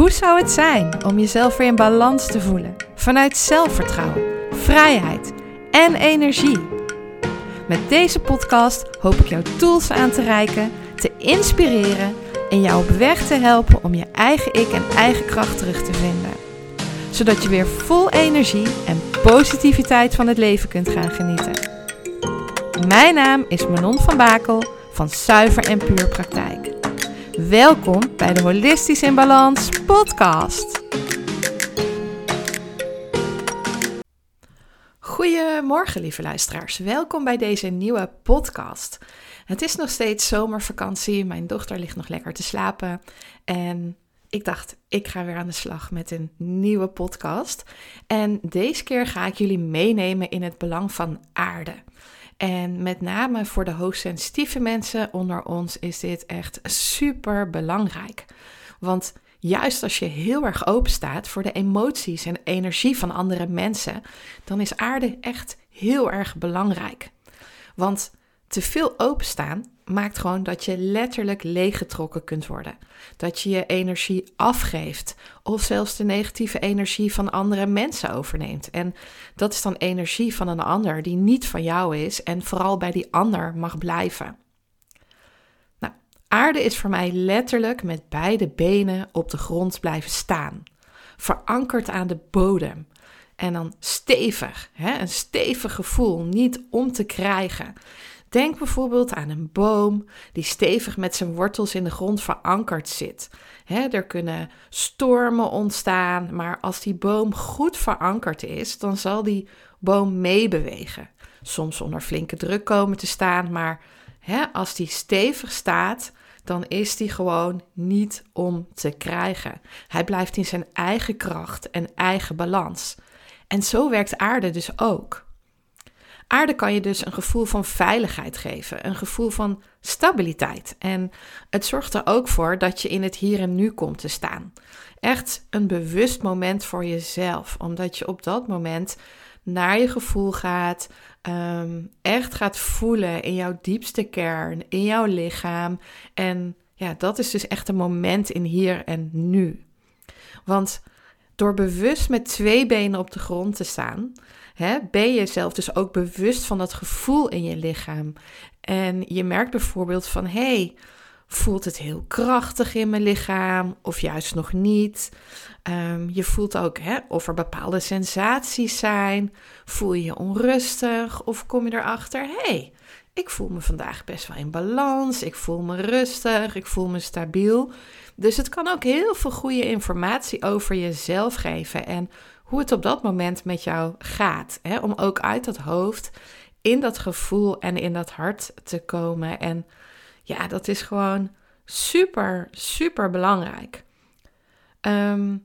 Hoe zou het zijn om jezelf weer in balans te voelen? Vanuit zelfvertrouwen, vrijheid en energie. Met deze podcast hoop ik jou tools aan te reiken, te inspireren en jou op weg te helpen om je eigen ik en eigen kracht terug te vinden. Zodat je weer vol energie en positiviteit van het leven kunt gaan genieten. Mijn naam is Manon van Bakel van Zuiver en Puur Praktijk. Welkom bij de Holistisch in Balans podcast. Goedemorgen lieve luisteraars, welkom bij deze nieuwe podcast. Het is nog steeds zomervakantie, mijn dochter ligt nog lekker te slapen en ik dacht, ik ga weer aan de slag met een nieuwe podcast. En deze keer ga ik jullie meenemen in het belang van aarde. En met name voor de hoogsensitieve mensen onder ons is dit echt super belangrijk. Want juist als je heel erg open staat voor de emoties en energie van andere mensen, dan is aarde echt heel erg belangrijk. Want te veel openstaan maakt gewoon dat je letterlijk leeggetrokken kunt worden. Dat je je energie afgeeft of zelfs de negatieve energie van andere mensen overneemt. En dat is dan energie van een ander die niet van jou is en vooral bij die ander mag blijven. Nou, aarde is voor mij letterlijk met beide benen op de grond blijven staan. Verankerd aan de bodem. En dan stevig, hè? een stevig gevoel, niet om te krijgen. Denk bijvoorbeeld aan een boom die stevig met zijn wortels in de grond verankerd zit. er kunnen stormen ontstaan, maar als die boom goed verankerd is, dan zal die boom meebewegen. Soms onder flinke druk komen te staan, maar als die stevig staat, dan is die gewoon niet om te krijgen. Hij blijft in zijn eigen kracht en eigen balans. En zo werkt aarde dus ook. Aarde kan je dus een gevoel van veiligheid geven, een gevoel van stabiliteit. En het zorgt er ook voor dat je in het hier en nu komt te staan. Echt een bewust moment voor jezelf, omdat je op dat moment naar je gevoel gaat, ehm, echt gaat voelen in jouw diepste kern, in jouw lichaam. En ja, dat is dus echt een moment in hier en nu. Want door bewust met twee benen op de grond te staan, hè, ben je jezelf dus ook bewust van dat gevoel in je lichaam. En je merkt bijvoorbeeld van hey, voelt het heel krachtig in mijn lichaam of juist nog niet. Ehm, je voelt ook hè, of er bepaalde sensaties zijn. Voel je je onrustig of kom je erachter, hey, ik voel me vandaag best wel in balans. Ik voel me rustig, ik voel me stabiel. Dus het kan ook heel veel goede informatie over jezelf geven en hoe het op dat moment met jou gaat. Hè? Om ook uit dat hoofd in dat gevoel en in dat hart te komen. En ja, dat is gewoon super, super belangrijk. Ehm,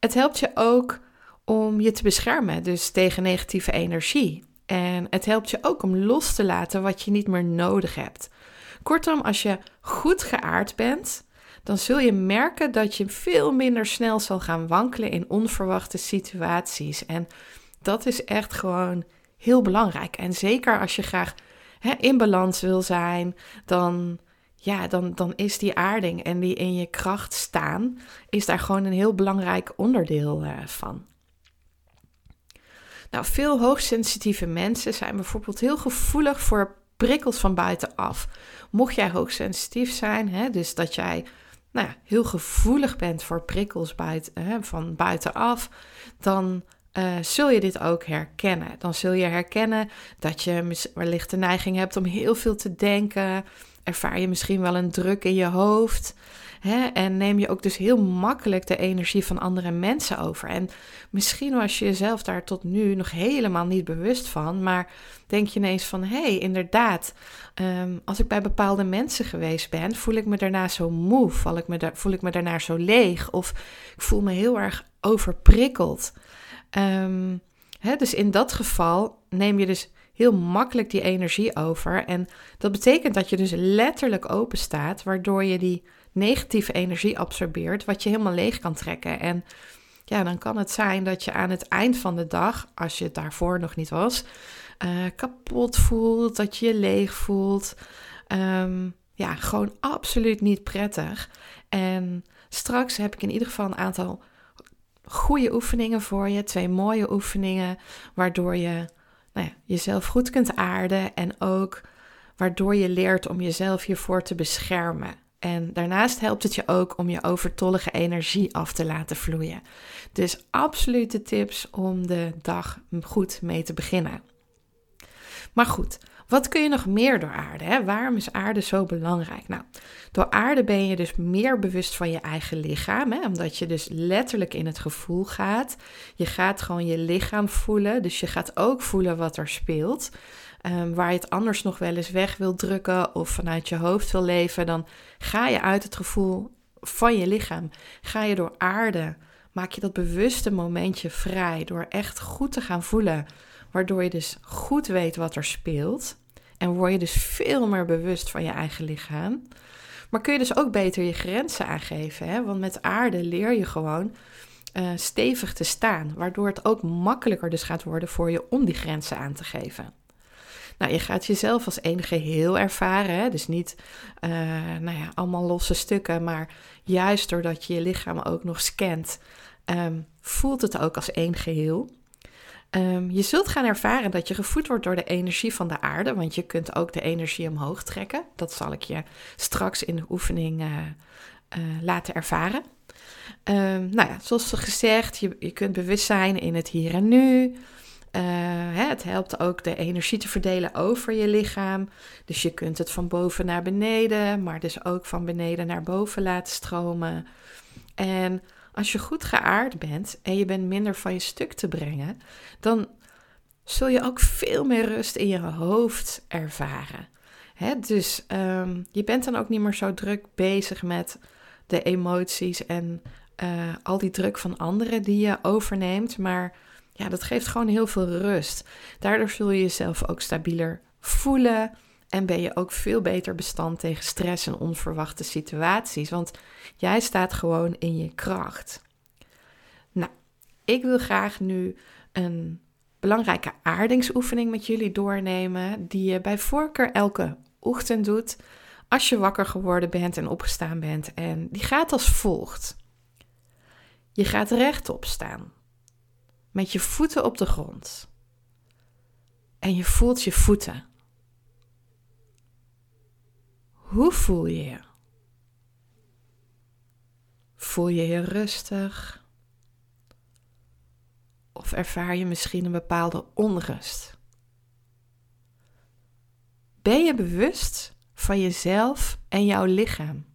het helpt je ook om je te beschermen, dus tegen negatieve energie. En het helpt je ook om los te laten wat je niet meer nodig hebt. Kortom, als je goed geaard bent, dan zul je merken dat je veel minder snel zal gaan wankelen in onverwachte situaties. En dat is echt gewoon heel belangrijk. En zeker als je graag hè, in balans wil zijn, dan, ja, dan, dan is die aarding en die in je kracht staan, is daar gewoon een heel belangrijk onderdeel uh, van. Nou, veel hoogsensitieve mensen zijn bijvoorbeeld heel gevoelig voor prikkels van buitenaf. Mocht jij hoogsensitief zijn, hè, dus dat jij nou ja, heel gevoelig bent voor prikkels buiten, hè, van buitenaf, dan uh, zul je dit ook herkennen. Dan zul je herkennen dat je wellicht de neiging hebt om heel veel te denken. Ervaar je misschien wel een druk in je hoofd. Hè? En neem je ook dus heel makkelijk de energie van andere mensen over. En misschien was je jezelf daar tot nu nog helemaal niet bewust van, maar denk je ineens van hé, hey, inderdaad, ehm, als ik bij bepaalde mensen geweest ben, voel ik me daarna zo moe, voel ik, me voel ik me daarna zo leeg of ik voel me heel erg overprikkeld. Ehm, hè, dus in dat geval neem je dus heel makkelijk die energie over. En dat betekent dat je dus letterlijk open staat, waardoor je die negatieve energie absorbeert, wat je helemaal leeg kan trekken. En ja, dan kan het zijn dat je aan het eind van de dag, als je het daarvoor nog niet was, uh, kapot voelt, dat je je leeg voelt. Um, ja, gewoon absoluut niet prettig. En straks heb ik in ieder geval een aantal goede oefeningen voor je. Twee mooie oefeningen, waardoor je nou ja, jezelf goed kunt aarden en ook waardoor je leert om jezelf hiervoor te beschermen. En daarnaast helpt het je ook om je overtollige energie af te laten vloeien. Dus absolute tips om de dag goed mee te beginnen. Maar goed, wat kun je nog meer door aarde? Hè? Waarom is aarde zo belangrijk? Nou, door aarde ben je dus meer bewust van je eigen lichaam, hè? omdat je dus letterlijk in het gevoel gaat. Je gaat gewoon je lichaam voelen, dus je gaat ook voelen wat er speelt. Um, waar je het anders nog wel eens weg wil drukken of vanuit je hoofd wil leven, dan ga je uit het gevoel van je lichaam. Ga je door aarde, maak je dat bewuste momentje vrij door echt goed te gaan voelen, waardoor je dus goed weet wat er speelt. En word je dus veel meer bewust van je eigen lichaam. Maar kun je dus ook beter je grenzen aangeven. Hè? Want met aarde leer je gewoon uh, stevig te staan. Waardoor het ook makkelijker dus gaat worden voor je om die grenzen aan te geven. Nou, je gaat jezelf als één geheel ervaren. Hè? Dus niet uh, nou ja, allemaal losse stukken. Maar juist doordat je je lichaam ook nog scant, um, voelt het ook als één geheel. Um, je zult gaan ervaren dat je gevoed wordt door de energie van de aarde, want je kunt ook de energie omhoog trekken. Dat zal ik je straks in de oefening uh, uh, laten ervaren. Um, nou ja, zoals gezegd, je, je kunt bewust zijn in het hier en nu. Hè, het helpt ook de energie te verdelen over je lichaam. Dus je kunt het van boven naar beneden, maar dus ook van beneden naar boven laten stromen. En als je goed geaard bent en je bent minder van je stuk te brengen, dan zul je ook veel meer rust in je hoofd ervaren. Hè? Dus um, je bent dan ook niet meer zo druk bezig met de emoties en uh, al die druk van anderen die je overneemt. Maar ja, dat geeft gewoon heel veel rust. Daardoor zul je jezelf ook stabieler voelen. En ben je ook veel beter bestand tegen stress en onverwachte situaties. Want jij staat gewoon in je kracht. Nou, ik wil graag nu een belangrijke aardingsoefening met jullie doornemen. Die je bij voorkeur elke ochtend doet. Als je wakker geworden bent en opgestaan bent. En die gaat als volgt. Je gaat rechtop staan. Met je voeten op de grond. En je voelt je voeten. Hoe voel je je? Voel je je rustig? Of ervaar je misschien een bepaalde onrust? Ben je bewust van jezelf en jouw lichaam?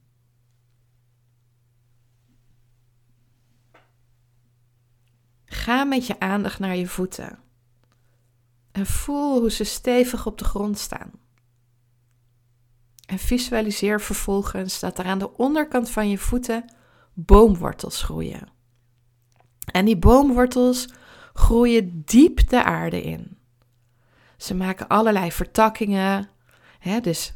Ga met je aandacht naar je voeten en voel hoe ze stevig op de grond staan. En visualiseer vervolgens dat er aan de onderkant van je voeten boomwortels groeien. En die boomwortels groeien diep de aarde in. Ze maken allerlei vertakkingen, hè, dus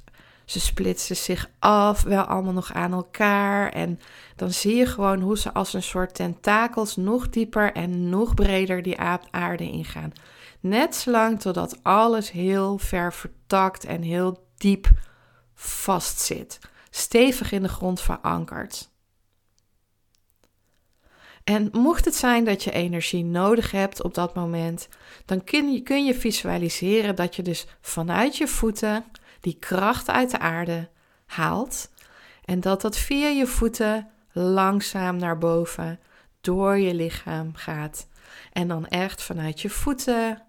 ze splitsen zich af, wel allemaal nog aan elkaar. En dan zie je gewoon hoe ze als een soort tentakels nog dieper en nog breder die aarde ingaan. Net zolang totdat alles heel ver vertakt en heel diep vastzit, stevig in de grond verankerd. En mocht het zijn dat je energie nodig hebt op dat moment, dan kun je, kun je visualiseren dat je dus vanuit je voeten die kracht uit de aarde haalt en dat dat via je voeten langzaam naar boven door je lichaam gaat. En dan echt vanuit je voeten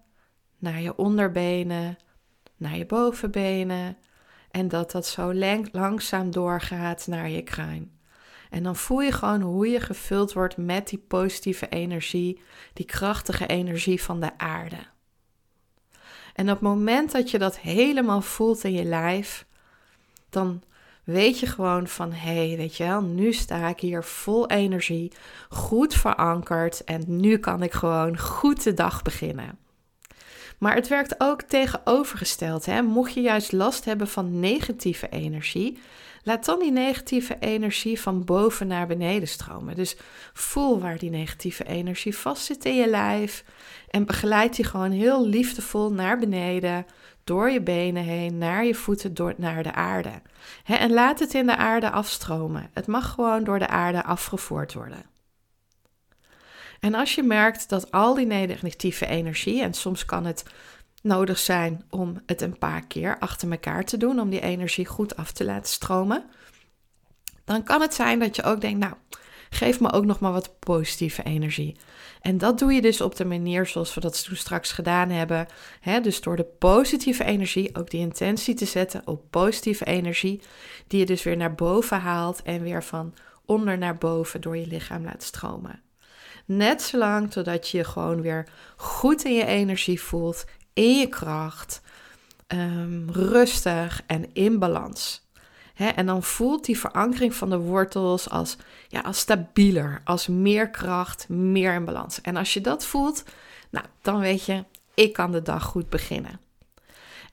naar je onderbenen, naar je bovenbenen, en dat dat zo langzaam doorgaat naar je kruin. En dan voel je gewoon hoe je gevuld wordt met die positieve energie, die krachtige energie van de aarde. En op het moment dat je dat helemaal voelt in je lijf, dan weet je gewoon van hé, hey, weet je wel, nu sta ik hier vol energie, goed verankerd en nu kan ik gewoon goed de dag beginnen. Maar het werkt ook tegenovergesteld. Hè? Mocht je juist last hebben van negatieve energie, laat dan die negatieve energie van boven naar beneden stromen. Dus voel waar die negatieve energie vastzit in je lijf en begeleid die gewoon heel liefdevol naar beneden, door je benen heen, naar je voeten, door, naar de aarde. en laat het in de aarde afstromen. Het mag gewoon door de aarde afgevoerd worden. En als je merkt dat al die negatieve energie, en soms kan het nodig zijn om het een paar keer achter elkaar te doen, om die energie goed af te laten stromen, dan kan het zijn dat je ook denkt, nou, geef me ook nog maar wat positieve energie. En dat doe je dus op de manier zoals we dat toen straks gedaan hebben. dus door de positieve energie, ook die intentie te zetten op positieve energie, die je dus weer naar boven haalt en weer van onder naar boven door je lichaam laat stromen. Net zolang totdat je je gewoon weer goed in je energie voelt, in je kracht, ehm, rustig en in balans. en dan voelt die verankering van de wortels als, ja, als stabieler, als meer kracht, meer in balans. En als je dat voelt, nou, dan weet je, ik kan de dag goed beginnen.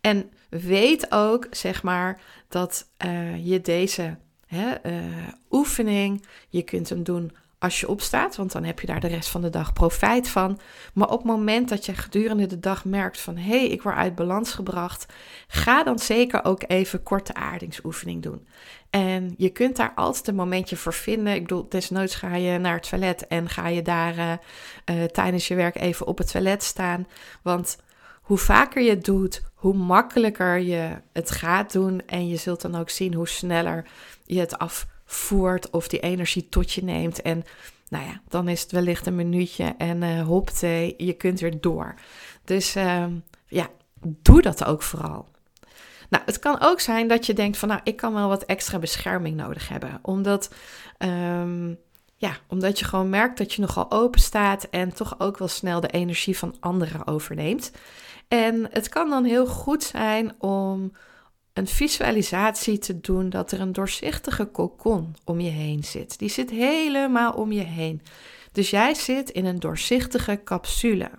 En weet ook, zeg maar, dat uh, je deze uh, oefening, je kunt hem doen als je opstaat, want dan heb je daar de rest van de dag profijt van. Maar op het moment dat je gedurende de dag merkt van hé, hey, ik word uit balans gebracht, ga dan zeker ook even korte aardingsoefening doen. En je kunt daar altijd een momentje voor vinden. Ik bedoel, desnoods ga je naar het toilet en ga je daar uh, uh, tijdens je werk even op het toilet staan. Want hoe vaker je het doet, hoe makkelijker je het gaat doen. En je zult dan ook zien hoe sneller je het af voert of die energie tot je neemt. En nou ja, dan is het wellicht een minuutje en uh, hopte, je kunt weer door. Dus ehm, ja, doe dat ook vooral. Nou, het kan ook zijn dat je denkt van, nou, ik kan wel wat extra bescherming nodig hebben. Omdat, um, ja, omdat je gewoon merkt dat je nogal open staat en toch ook wel snel de energie van anderen overneemt. En het kan dan heel goed zijn om een visualisatie te doen dat er een doorzichtige kokon om je heen zit. Die zit helemaal om je heen. Dus jij zit in een doorzichtige capsule.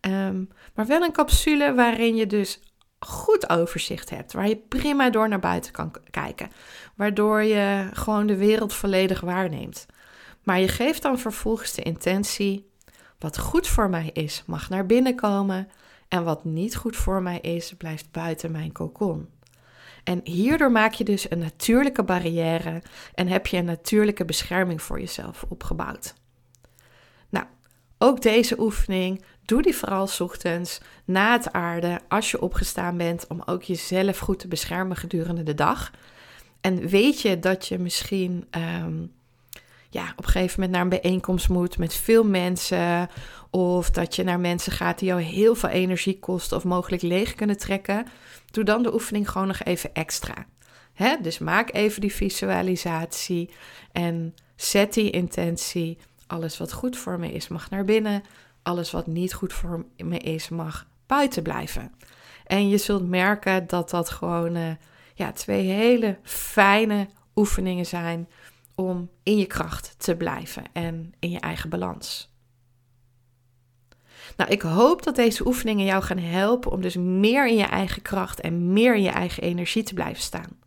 Ehm, maar wel een capsule waarin je dus goed overzicht hebt, waar je prima door naar buiten kan kijken, waardoor je gewoon de wereld volledig waarneemt. Maar je geeft dan vervolgens de intentie: wat goed voor mij is, mag naar binnen komen. En wat niet goed voor mij is, blijft buiten mijn kokon. En hierdoor maak je dus een natuurlijke barrière en heb je een natuurlijke bescherming voor jezelf opgebouwd. Nou, ook deze oefening, doe die vooral ochtends na het aarde als je opgestaan bent om ook jezelf goed te beschermen gedurende de dag. En weet je dat je misschien um, ja, op een gegeven moment naar een bijeenkomst moet met veel mensen. Of dat je naar mensen gaat die jou heel veel energie kosten of mogelijk leeg kunnen trekken. Doe dan de oefening gewoon nog even extra. Dus maak even die visualisatie en zet die intentie. Alles wat goed voor me is, mag naar binnen. Alles wat niet goed voor me is, mag buiten blijven. En je zult merken dat dat gewoon uh, ja, twee hele fijne oefeningen zijn om in je kracht te blijven en in je eigen balans. Nou, ik hoop dat deze oefeningen jou gaan helpen om dus meer in je eigen kracht en meer in je eigen energie te blijven staan.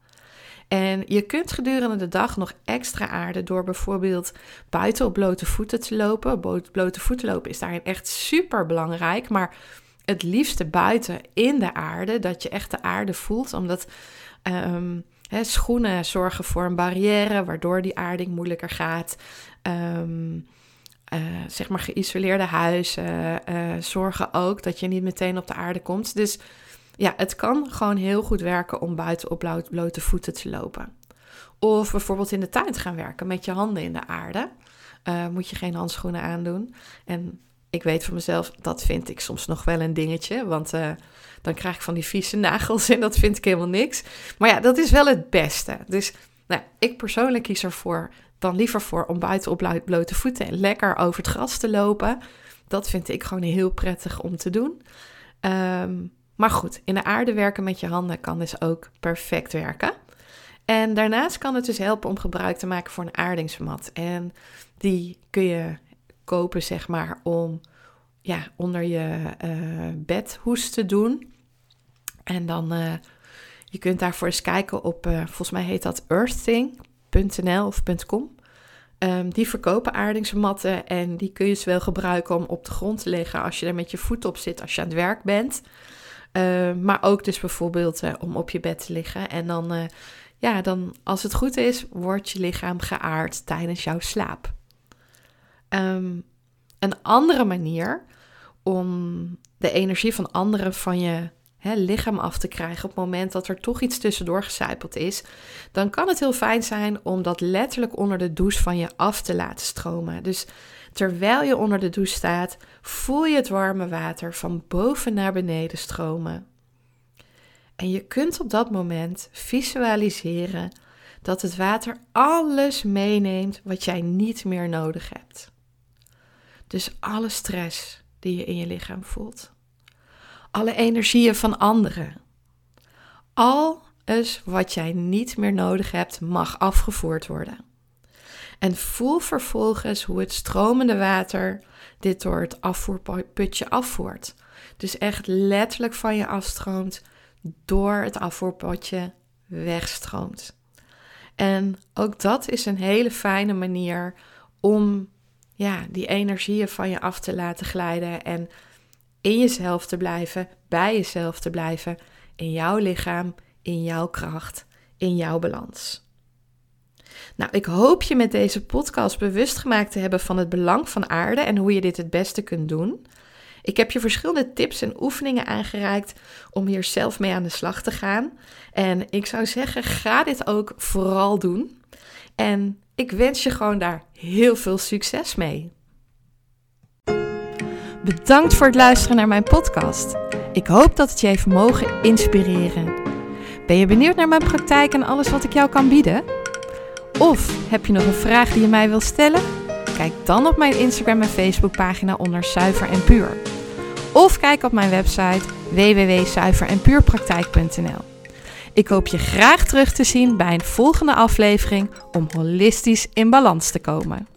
En je kunt gedurende de dag nog extra aarden door bijvoorbeeld buiten op blote voeten te lopen. Blote voeten lopen is daarin echt super belangrijk, maar het liefste buiten in de aarde, dat je echt de aarde voelt, omdat um, schoenen zorgen voor een barrière, waardoor die aarding moeilijker gaat. Um, uh, zeg maar geïsoleerde huizen uh, zorgen ook dat je niet meteen op de aarde komt. Dus ja, het kan gewoon heel goed werken om buiten op blote voeten te lopen. Of bijvoorbeeld in de tuin gaan werken met je handen in de aarde. Uh, moet je geen handschoenen aandoen. En ik weet van mezelf, dat vind ik soms nog wel een dingetje. Want dan krijg ik van die vieze nagels en dat vind ik helemaal niks. Maar ja, dat is wel het beste. Dus nou, ik persoonlijk kies ervoor dan liever voor om buiten op blote voeten lekker over het gras te lopen. Dat vind ik gewoon heel prettig om te doen. Ehm, maar goed, in de aarde werken met je handen kan dus ook perfect werken. En daarnaast kan het dus helpen om gebruik te maken voor een aardingsmat. En die kun je kopen, zeg maar, om ja, onder je uh, bedhoes te doen. En dan uh, Je kunt daarvoor eens kijken op, uh, volgens mij heet dat earthing.nl of .com. Um, die verkopen aardingsmatten en die kun je zowel gebruiken om op de grond te liggen als je er met je voet op zit als je aan het werk bent. Uh, maar ook dus bijvoorbeeld om op je bed te liggen. En dan, ja, dan als het goed is, wordt je lichaam geaard tijdens jouw slaap. Um, een andere manier om de energie van anderen van je hè, lichaam af te krijgen op het moment dat er toch iets tussendoor gecijpeld is, dan kan het heel fijn zijn om dat letterlijk onder de douche van je af te laten stromen. Dus terwijl je onder de douche staat, voel je het warme water van boven naar beneden stromen. En je kunt op dat moment visualiseren dat het water alles meeneemt wat jij niet meer nodig hebt. Dus alle stress die je in je lichaam voelt alle energieën van anderen. Alles wat jij niet meer nodig hebt, mag afgevoerd worden. En voel vervolgens hoe het stromende water dit door het afvoerputje afvoert. Dus echt letterlijk van je afstroomt, door het afvoerputje wegstroomt. En ook dat is een hele fijne manier om ja, die energieën van je af te laten glijden en in jezelf te blijven, bij jezelf te blijven, in jouw lichaam, in jouw kracht, in jouw balans. Nou, ik hoop je met deze podcast bewust gemaakt te hebben van het belang van aarde en hoe je dit het beste kunt doen. Ik heb je verschillende tips en oefeningen aangereikt om hier zelf mee aan de slag te gaan. En ik zou zeggen, ga dit ook vooral doen. En ik wens je gewoon daar heel veel succes mee. Bedankt voor het luisteren naar mijn podcast. Ik hoop dat het je heeft mogen inspireren. Ben je benieuwd naar mijn praktijk en alles wat ik jou kan bieden? Of heb je nog een vraag die je mij wilt stellen? Kijk dan op mijn Instagram en Facebook pagina onder Zuiver en Puur. Of kijk op mijn website www.zuiverenpuurpraktijk.nl. Ik hoop je graag terug te zien bij een volgende aflevering om holistisch in balans te komen.